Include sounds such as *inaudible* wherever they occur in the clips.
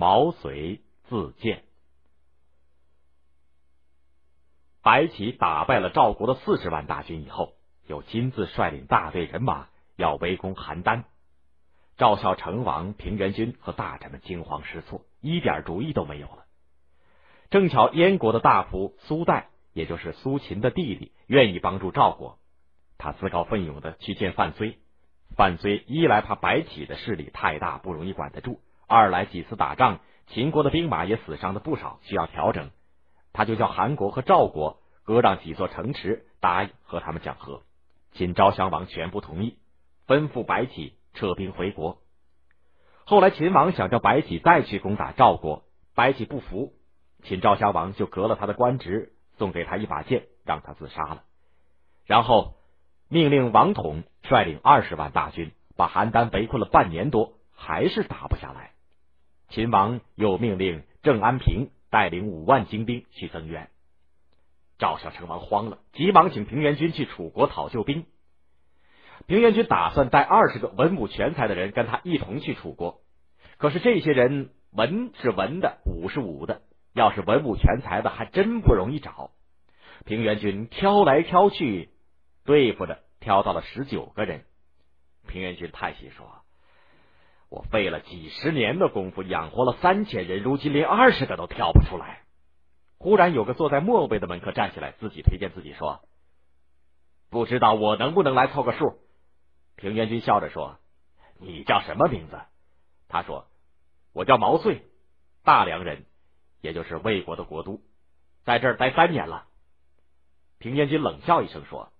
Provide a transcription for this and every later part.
毛遂自荐。白起打败了赵国的四十万大军以后，又亲自率领大队人马要围攻邯郸。赵孝成王、平原君和大臣们惊慌失措，一点主意都没有了。正巧燕国的大夫苏代，也就是苏秦的弟弟，愿意帮助赵国，他自告奋勇的去见范睢。范睢一来怕白起的势力太大，不容易管得住；二来几次打仗，秦国的兵马也死伤的不少，需要调整。他就叫韩国和赵国割让几座城池，答应和他们讲和。秦昭襄王全部同意，吩咐白起。撤兵回国。后来秦王想叫白起再去攻打赵国，白起不服，秦昭襄王就革了他的官职，送给他一把剑，让他自杀了。然后命令王统率领二十万大军，把邯郸围困了半年多，还是打不下来。秦王又命令郑安平带领五万精兵去增援。赵孝成王慌了，急忙请平原君去楚国讨救兵。平原君打算带二十个文武全才的人跟他一同去楚国，可是这些人文是文的，武是武的，要是文武全才的还真不容易找。平原君挑来挑去，对付着挑到了十九个人。平原君叹息说：“我费了几十年的功夫养活了三千人，如今连二十个都挑不出来。”忽然有个坐在末位的门客站起来，自己推荐自己说：“不知道我能不能来凑个数？”平原君笑着说：“你叫什么名字？”他说：“我叫毛遂，大梁人，也就是魏国的国都，在这儿待三年了。”平原君冷笑一声说：“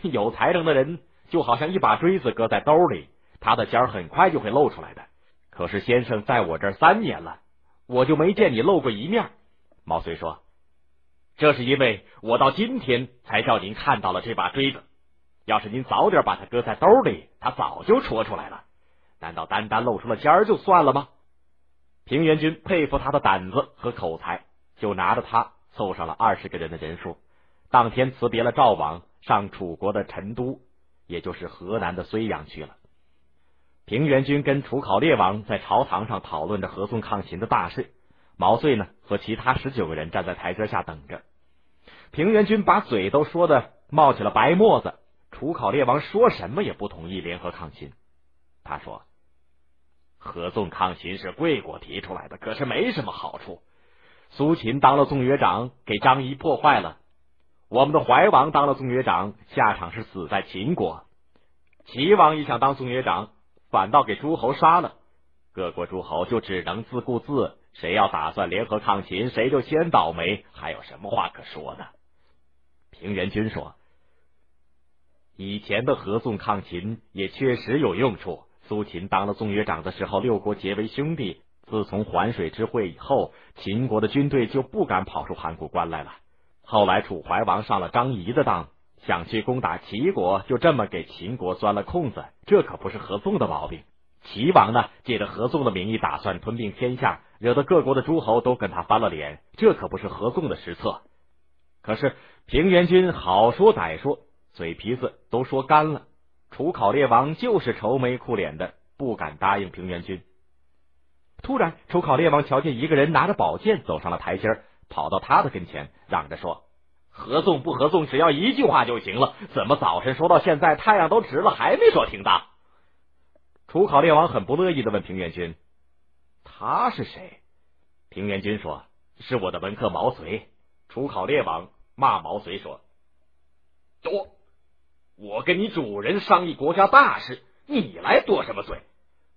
*laughs* 有才能的人就好像一把锥子搁在兜里，他的尖儿很快就会露出来的。可是先生在我这儿三年了，我就没见你露过一面。”毛遂说：“这是因为我到今天才叫您看到了这把锥子。”要是您早点把它搁在兜里，它早就戳出来了。难道单单露出了尖儿就算了吗？平原君佩服他的胆子和口才，就拿着他凑上了二十个人的人数。当天辞别了赵王，上楚国的陈都，也就是河南的睢阳去了。平原君跟楚考烈王在朝堂上讨论着合纵抗秦的大事，毛遂呢和其他十九个人站在台阶下等着。平原君把嘴都说的冒起了白沫子。楚考烈王说什么也不同意联合抗秦。他说：“合纵抗秦是贵国提出来的，可是没什么好处。苏秦当了纵约长，给张仪破坏了；我们的怀王当了纵约长，下场是死在秦国。齐王也想当纵约长，反倒给诸侯杀了。各国诸侯就只能自顾自，谁要打算联合抗秦，谁就先倒霉。还有什么话可说呢？”平原君说。以前的合纵抗秦也确实有用处。苏秦当了纵约长的时候，六国结为兄弟。自从环水之会以后，秦国的军队就不敢跑出函谷关来了。后来楚怀王上了张仪的当，想去攻打齐国，就这么给秦国钻了空子。这可不是合纵的毛病。齐王呢，借着合纵的名义打算吞并天下，惹得各国的诸侯都跟他翻了脸。这可不是合纵的失策。可是平原君好说歹说。嘴皮子都说干了，楚考烈王就是愁眉苦脸的，不敢答应平原君。突然，楚考烈王瞧见一个人拿着宝剑走上了台阶，跑到他的跟前，嚷着说：“合纵不合纵，只要一句话就行了。怎么早晨说到现在，太阳都直了，还没说停当？”楚考烈王很不乐意的问平原君：“他是谁？”平原君说：“是我的门客毛遂。”楚考烈王骂毛遂说：“多。”我跟你主人商议国家大事，你来多什么嘴？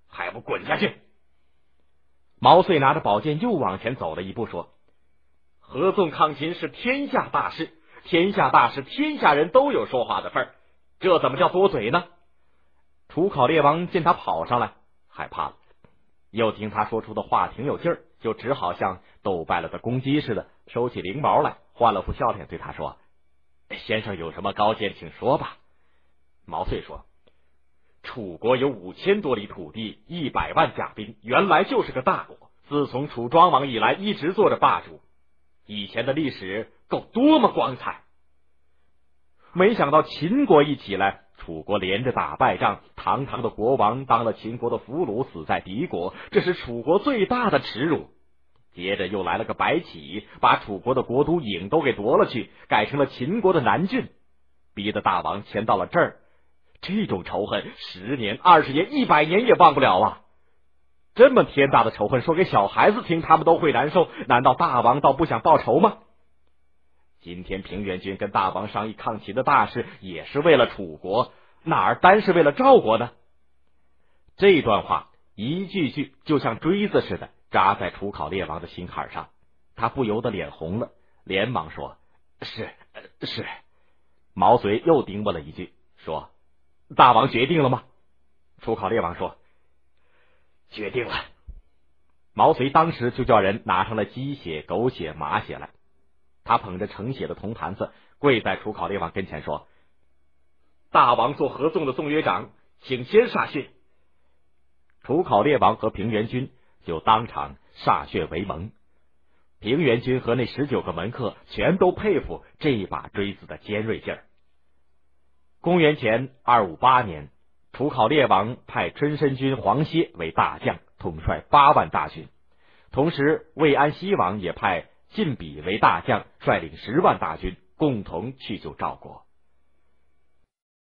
还不滚下去！毛遂拿着宝剑又往前走了一步，说：“合纵抗秦是天下大事，天下大事，天下人都有说话的份儿，这怎么叫多嘴呢？”楚考烈王见他跑上来，害怕了，又听他说出的话挺有劲儿，就只好像斗败了的公鸡似的，收起翎毛来，换了副笑脸对他说：“先生有什么高见，请说吧。”毛遂说：“楚国有五千多里土地，一百万甲兵，原来就是个大国。自从楚庄王以来，一直做着霸主。以前的历史够多么光彩！没想到秦国一起来，楚国连着打败仗，堂堂的国王当了秦国的俘虏，死在敌国，这是楚国最大的耻辱。接着又来了个白起，把楚国的国都郢都给夺了去，改成了秦国的南郡，逼得大王迁到了这儿。这种仇恨，十年、二十年、一百年也忘不了啊！这么天大的仇恨，说给小孩子听，他们都会难受。难道大王倒不想报仇吗？今天平原君跟大王商议抗秦的大事，也是为了楚国，哪儿单是为了赵国呢？这段话一句句就像锥子似的。扎在楚考烈王的心坎上，他不由得脸红了，连忙说：“是是。”毛遂又叮咛了一句，说：“大王决定了吗？”楚考烈王说：“决定了。”毛遂当时就叫人拿上了鸡血、狗血、马血来，他捧着盛血的铜坛子，跪在楚考烈王跟前说：“大王做合纵的宋约长，请先歃血。”楚考烈王和平原君。就当场歃血为盟，平原君和那十九个门客全都佩服这一把锥子的尖锐劲儿。公元前二五八年，楚考烈王派春申君黄歇为大将，统帅八万大军；同时，魏安西王也派晋鄙为大将，率领十万大军，共同去救赵国。